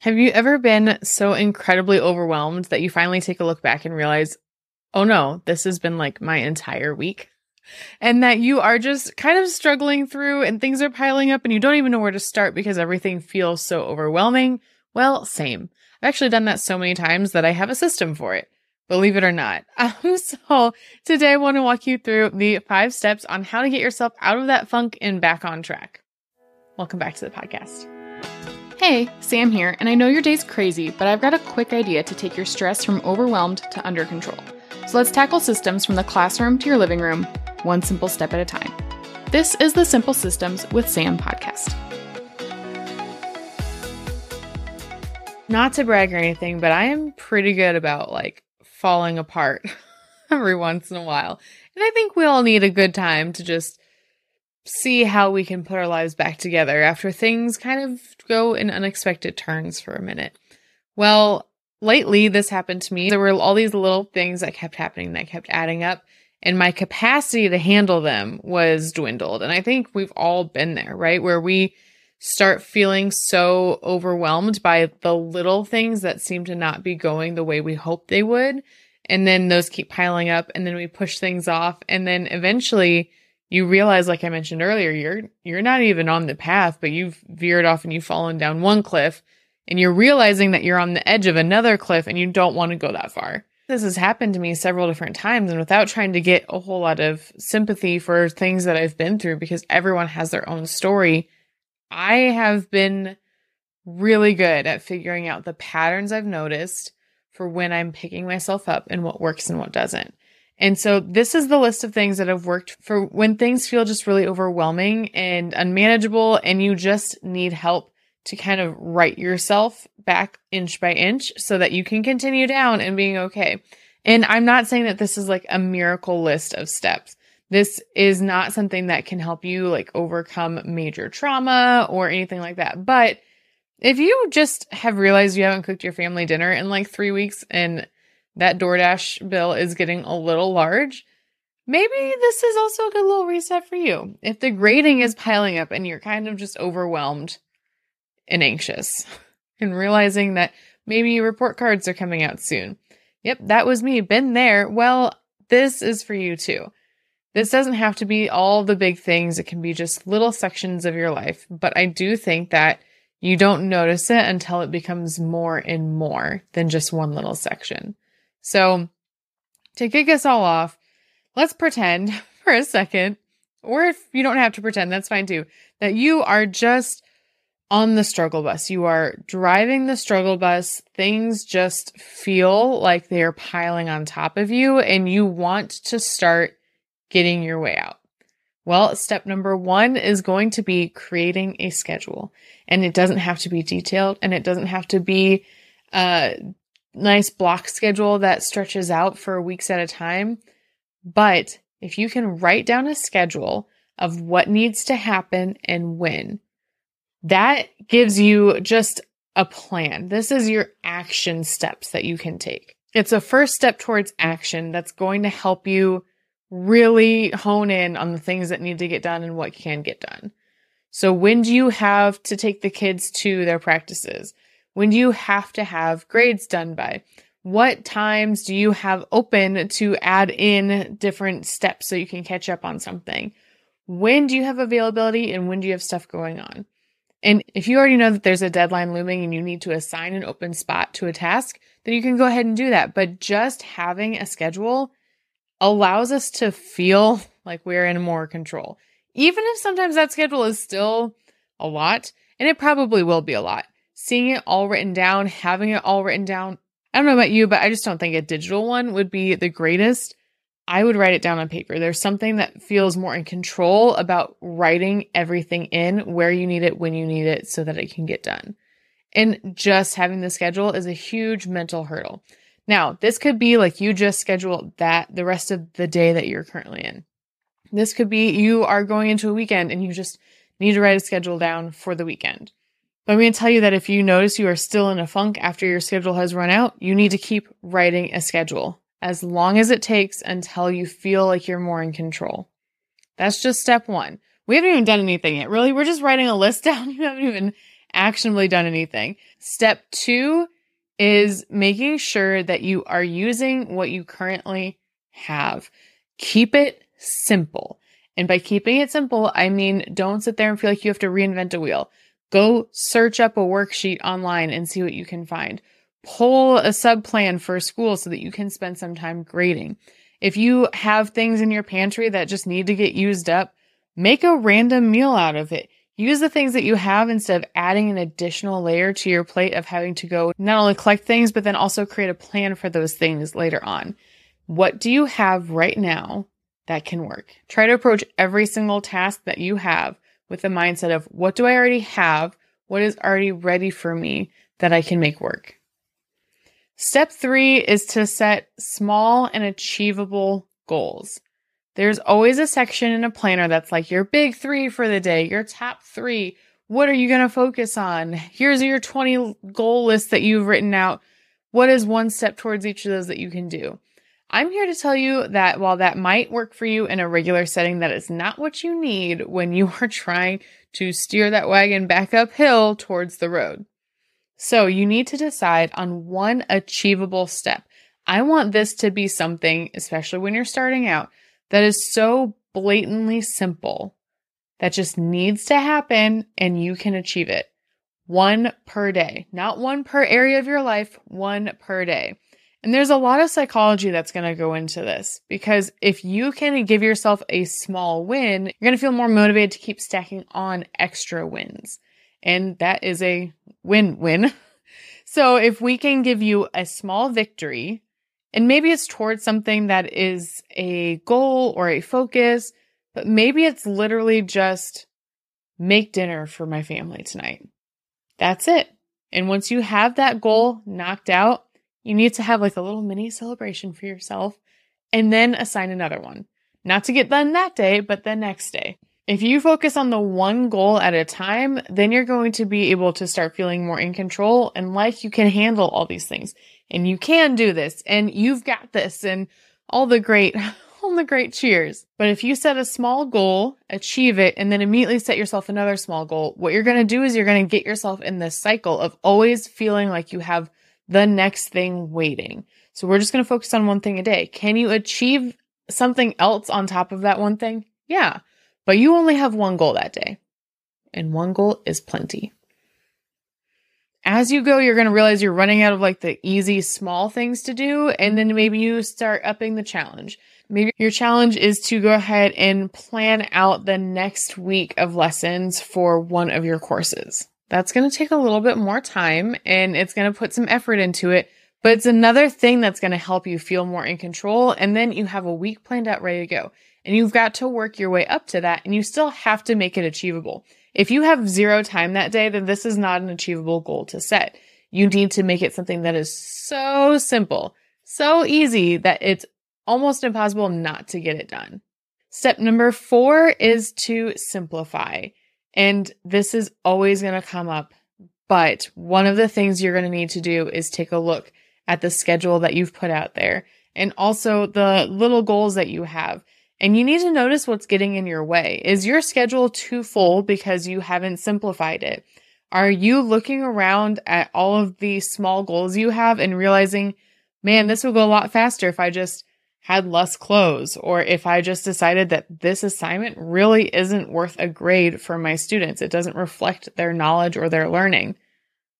Have you ever been so incredibly overwhelmed that you finally take a look back and realize, oh no, this has been like my entire week? And that you are just kind of struggling through and things are piling up and you don't even know where to start because everything feels so overwhelming? Well, same. I've actually done that so many times that I have a system for it. Believe it or not. Um, so today I want to walk you through the five steps on how to get yourself out of that funk and back on track. Welcome back to the podcast. Hey, Sam here, and I know your day's crazy, but I've got a quick idea to take your stress from overwhelmed to under control. So let's tackle systems from the classroom to your living room, one simple step at a time. This is the Simple Systems with Sam podcast. Not to brag or anything, but I am pretty good about like falling apart every once in a while. And I think we all need a good time to just see how we can put our lives back together after things kind of go in unexpected turns for a minute. Well, lately this happened to me. There were all these little things that kept happening that kept adding up and my capacity to handle them was dwindled. And I think we've all been there, right? Where we start feeling so overwhelmed by the little things that seem to not be going the way we hoped they would. And then those keep piling up and then we push things off. And then eventually you realize, like I mentioned earlier, you're you're not even on the path, but you've veered off and you've fallen down one cliff, and you're realizing that you're on the edge of another cliff and you don't want to go that far. This has happened to me several different times, and without trying to get a whole lot of sympathy for things that I've been through, because everyone has their own story, I have been really good at figuring out the patterns I've noticed for when I'm picking myself up and what works and what doesn't. And so this is the list of things that have worked for when things feel just really overwhelming and unmanageable and you just need help to kind of right yourself back inch by inch so that you can continue down and being okay. And I'm not saying that this is like a miracle list of steps. This is not something that can help you like overcome major trauma or anything like that. But if you just have realized you haven't cooked your family dinner in like three weeks and that DoorDash bill is getting a little large, maybe this is also a good little reset for you. If the grading is piling up and you're kind of just overwhelmed and anxious and realizing that maybe report cards are coming out soon. Yep, that was me. Been there. Well, this is for you too. This doesn't have to be all the big things. It can be just little sections of your life. But I do think that you don't notice it until it becomes more and more than just one little section. So, to kick us all off, let's pretend for a second, or if you don't have to pretend, that's fine too, that you are just on the struggle bus. You are driving the struggle bus. Things just feel like they are piling on top of you, and you want to start getting your way out. Well, step number one is going to be creating a schedule. And it doesn't have to be detailed and it doesn't have to be uh, nice block schedule that stretches out for weeks at a time. But if you can write down a schedule of what needs to happen and when, that gives you just a plan. This is your action steps that you can take. It's a first step towards action that's going to help you really hone in on the things that need to get done and what can get done. So when do you have to take the kids to their practices? When do you have to have grades done by? What times do you have open to add in different steps so you can catch up on something? When do you have availability and when do you have stuff going on? And if you already know that there's a deadline looming and you need to assign an open spot to a task, then you can go ahead and do that. But just having a schedule allows us to feel like we're in more control. Even if sometimes that schedule is still a lot, and it probably will be a lot seeing it all written down, having it all written down. I don't know about you, but I just don't think a digital one would be the greatest. I would write it down on paper. There's something that feels more in control about writing everything in where you need it, when you need it, so that it can get done. And just having the schedule is a huge mental hurdle. Now, this could be like you just schedule that the rest of the day that you're currently in. This could be you are going into a weekend and you just need to write a schedule down for the weekend. But I'm going to tell you that if you notice you are still in a funk after your schedule has run out, you need to keep writing a schedule as long as it takes until you feel like you're more in control. That's just step one. We haven't even done anything yet. Really, we're just writing a list down. You haven't even actionably done anything. Step two is making sure that you are using what you currently have. Keep it simple. And by keeping it simple, I mean don't sit there and feel like you have to reinvent a wheel. Go search up a worksheet online and see what you can find. Pull a sub plan for a school so that you can spend some time grading. If you have things in your pantry that just need to get used up, make a random meal out of it. Use the things that you have instead of adding an additional layer to your plate of having to go not only collect things, but then also create a plan for those things later on. What do you have right now that can work? Try to approach every single task that you have with the mindset of what do I already have? What is already ready for me that I can make work? Step three is to set small and achievable goals. There's always a section in a planner that's like your big three for the day, your top three. What are you going to focus on? Here's your 20 goal list that you've written out. What is one step towards each of those that you can do? I'm here to tell you that while that might work for you in a regular setting, that is not what you need when you are trying to steer that wagon back uphill towards the road. So you need to decide on one achievable step. I want this to be something, especially when you're starting out, that is so blatantly simple that just needs to happen and you can achieve it. One per day, not one per area of your life, one per day. And there's a lot of psychology that's going to go into this because if you can give yourself a small win, you're going to feel more motivated to keep stacking on extra wins. And that is a win win. So if we can give you a small victory, and maybe it's towards something that is a goal or a focus, but maybe it's literally just make dinner for my family tonight. That's it. And once you have that goal knocked out, you need to have like a little mini celebration for yourself and then assign another one. Not to get done that day, but the next day. If you focus on the one goal at a time, then you're going to be able to start feeling more in control and like you can handle all these things and you can do this and you've got this and all the great, all the great cheers. But if you set a small goal, achieve it, and then immediately set yourself another small goal, what you're going to do is you're going to get yourself in this cycle of always feeling like you have the next thing waiting. So we're just going to focus on one thing a day. Can you achieve something else on top of that one thing? Yeah, but you only have one goal that day. And one goal is plenty. As you go, you're going to realize you're running out of like the easy small things to do. And then maybe you start upping the challenge. Maybe your challenge is to go ahead and plan out the next week of lessons for one of your courses. That's going to take a little bit more time and it's going to put some effort into it, but it's another thing that's going to help you feel more in control. And then you have a week planned out ready to go. And you've got to work your way up to that and you still have to make it achievable. If you have zero time that day, then this is not an achievable goal to set. You need to make it something that is so simple, so easy that it's almost impossible not to get it done. Step number four is to simplify. And this is always going to come up. But one of the things you're going to need to do is take a look at the schedule that you've put out there and also the little goals that you have. And you need to notice what's getting in your way. Is your schedule too full because you haven't simplified it? Are you looking around at all of the small goals you have and realizing, man, this would go a lot faster if I just had less clothes or if I just decided that this assignment really isn't worth a grade for my students. It doesn't reflect their knowledge or their learning.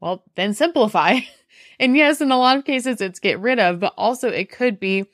Well, then simplify. and yes, in a lot of cases it's get rid of, but also it could be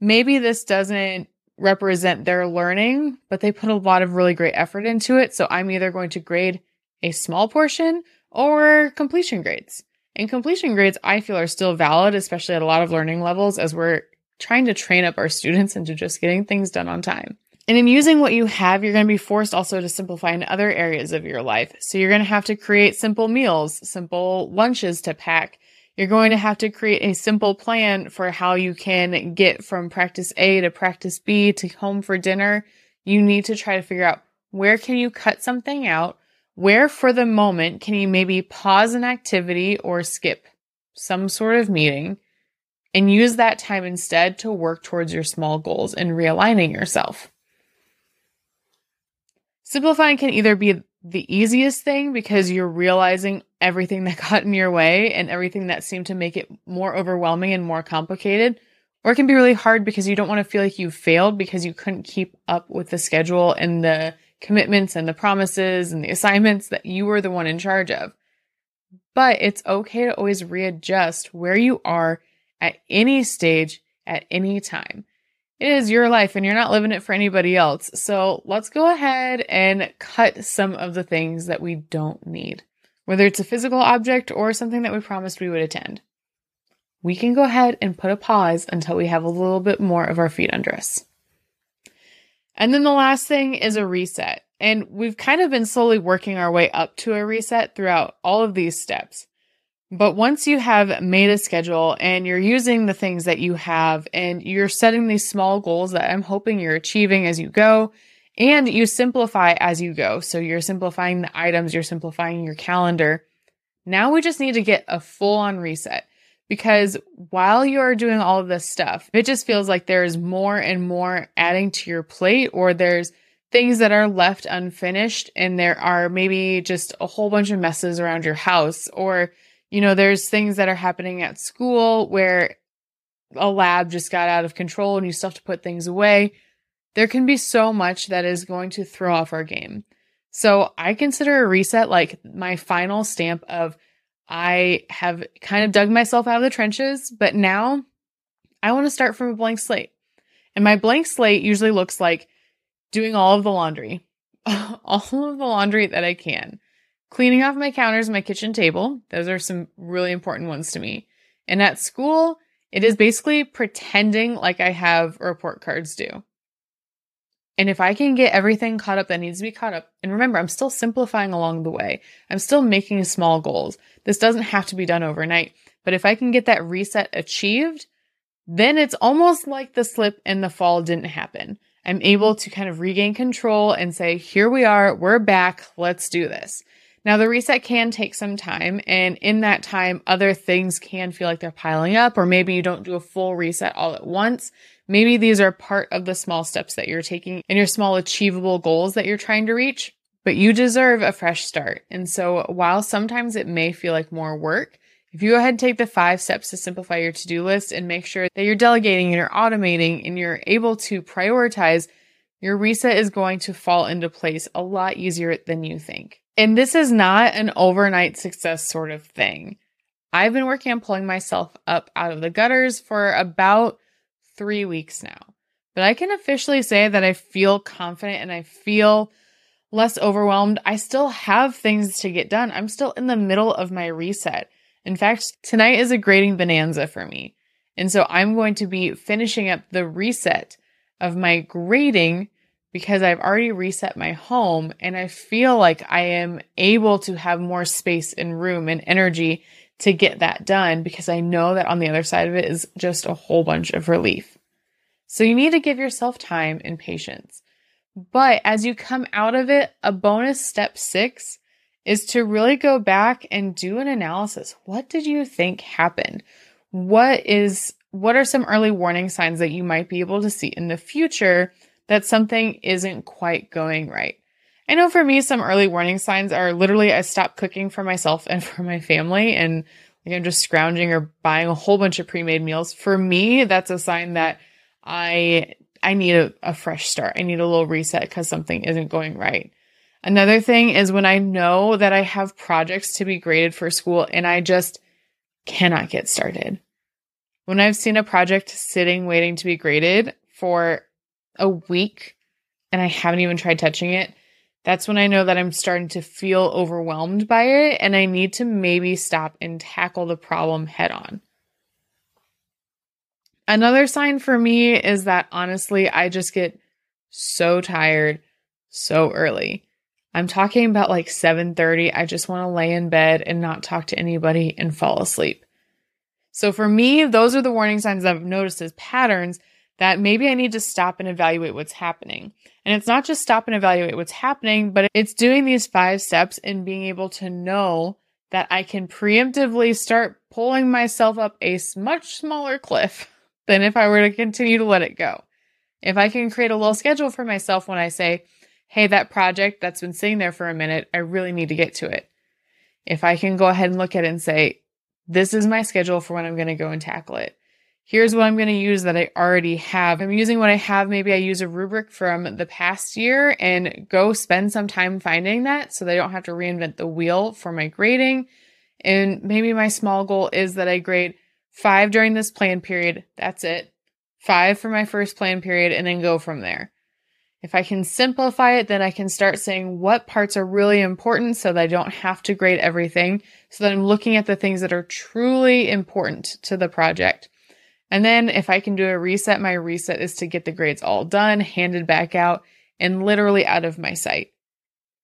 maybe this doesn't represent their learning, but they put a lot of really great effort into it. So I'm either going to grade a small portion or completion grades. And completion grades I feel are still valid, especially at a lot of learning levels as we're trying to train up our students into just getting things done on time. And in using what you have, you're going to be forced also to simplify in other areas of your life. So you're going to have to create simple meals, simple lunches to pack. You're going to have to create a simple plan for how you can get from practice A to practice B to home for dinner. You need to try to figure out where can you cut something out? Where for the moment can you maybe pause an activity or skip some sort of meeting? And use that time instead to work towards your small goals and realigning yourself. Simplifying can either be the easiest thing because you're realizing everything that got in your way and everything that seemed to make it more overwhelming and more complicated. Or it can be really hard because you don't want to feel like you failed because you couldn't keep up with the schedule and the commitments and the promises and the assignments that you were the one in charge of. But it's okay to always readjust where you are at any stage at any time. It is your life and you're not living it for anybody else. So let's go ahead and cut some of the things that we don't need, whether it's a physical object or something that we promised we would attend. We can go ahead and put a pause until we have a little bit more of our feet under us. And then the last thing is a reset. And we've kind of been slowly working our way up to a reset throughout all of these steps. But once you have made a schedule and you're using the things that you have and you're setting these small goals that I'm hoping you're achieving as you go, and you simplify as you go. So you're simplifying the items, you're simplifying your calendar. Now we just need to get a full on reset because while you're doing all of this stuff, it just feels like there's more and more adding to your plate, or there's things that are left unfinished, and there are maybe just a whole bunch of messes around your house, or you know, there's things that are happening at school where a lab just got out of control and you still have to put things away. There can be so much that is going to throw off our game. So I consider a reset like my final stamp of I have kind of dug myself out of the trenches, but now I want to start from a blank slate. And my blank slate usually looks like doing all of the laundry, all of the laundry that I can cleaning off my counters and my kitchen table. Those are some really important ones to me. And at school, it is basically pretending like I have report cards due. And if I can get everything caught up that needs to be caught up, and remember, I'm still simplifying along the way. I'm still making small goals. This doesn't have to be done overnight. But if I can get that reset achieved, then it's almost like the slip and the fall didn't happen. I'm able to kind of regain control and say, here we are, we're back, let's do this. Now, the reset can take some time, and in that time, other things can feel like they're piling up, or maybe you don't do a full reset all at once. Maybe these are part of the small steps that you're taking and your small achievable goals that you're trying to reach, but you deserve a fresh start. And so, while sometimes it may feel like more work, if you go ahead and take the five steps to simplify your to do list and make sure that you're delegating and you're automating and you're able to prioritize, your reset is going to fall into place a lot easier than you think. And this is not an overnight success sort of thing. I've been working on pulling myself up out of the gutters for about three weeks now. But I can officially say that I feel confident and I feel less overwhelmed. I still have things to get done. I'm still in the middle of my reset. In fact, tonight is a grading bonanza for me. And so I'm going to be finishing up the reset of my grading because I've already reset my home and I feel like I am able to have more space and room and energy to get that done because I know that on the other side of it is just a whole bunch of relief. So you need to give yourself time and patience. But as you come out of it, a bonus step six is to really go back and do an analysis. What did you think happened? What is, what are some early warning signs that you might be able to see in the future that something isn't quite going right. I know for me, some early warning signs are literally I stop cooking for myself and for my family and like I'm just scrounging or buying a whole bunch of pre-made meals. For me, that's a sign that I I need a, a fresh start. I need a little reset because something isn't going right. Another thing is when I know that I have projects to be graded for school and I just cannot get started. When I've seen a project sitting waiting to be graded for a week and I haven't even tried touching it, that's when I know that I'm starting to feel overwhelmed by it and I need to maybe stop and tackle the problem head on. Another sign for me is that honestly, I just get so tired so early. I'm talking about like 7:30. I just want to lay in bed and not talk to anybody and fall asleep. So for me, those are the warning signs I've noticed as patterns that maybe I need to stop and evaluate what's happening. And it's not just stop and evaluate what's happening, but it's doing these five steps and being able to know that I can preemptively start pulling myself up a much smaller cliff than if I were to continue to let it go. If I can create a little schedule for myself when I say, hey, that project that's been sitting there for a minute, I really need to get to it. If I can go ahead and look at it and say, this is my schedule for when I'm going to go and tackle it. Here's what I'm going to use that I already have. I'm using what I have. Maybe I use a rubric from the past year and go spend some time finding that so I don't have to reinvent the wheel for my grading. And maybe my small goal is that I grade five during this plan period. That's it. Five for my first plan period and then go from there. If I can simplify it, then I can start saying what parts are really important so that I don't have to grade everything. So that I'm looking at the things that are truly important to the project. And then if I can do a reset, my reset is to get the grades all done, handed back out, and literally out of my sight.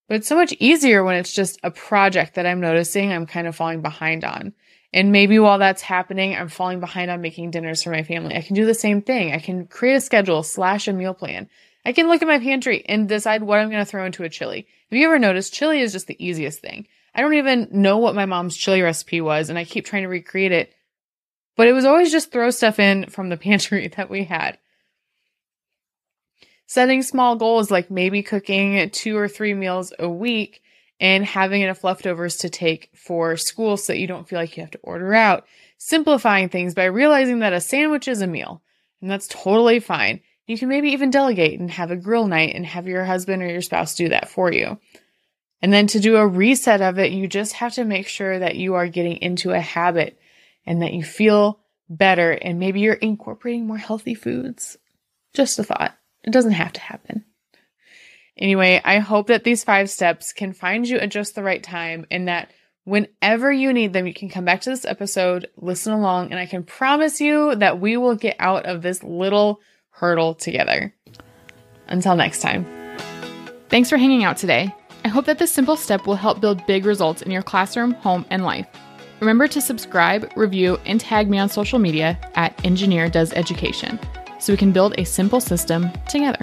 But it's so much easier when it's just a project that I'm noticing I'm kind of falling behind on. And maybe while that's happening, I'm falling behind on making dinners for my family. I can do the same thing. I can create a schedule slash a meal plan. I can look at my pantry and decide what I'm going to throw into a chili. Have you ever noticed chili is just the easiest thing? I don't even know what my mom's chili recipe was and I keep trying to recreate it. But it was always just throw stuff in from the pantry that we had. Setting small goals like maybe cooking two or three meals a week and having enough leftovers to take for school so that you don't feel like you have to order out. Simplifying things by realizing that a sandwich is a meal, and that's totally fine. You can maybe even delegate and have a grill night and have your husband or your spouse do that for you. And then to do a reset of it, you just have to make sure that you are getting into a habit and that you feel better and maybe you're incorporating more healthy foods. Just a thought. It doesn't have to happen. Anyway, I hope that these five steps can find you at just the right time and that whenever you need them, you can come back to this episode, listen along, and I can promise you that we will get out of this little hurdle together. Until next time. Thanks for hanging out today. I hope that this simple step will help build big results in your classroom, home, and life. Remember to subscribe, review, and tag me on social media at Engineer Does Education so we can build a simple system together.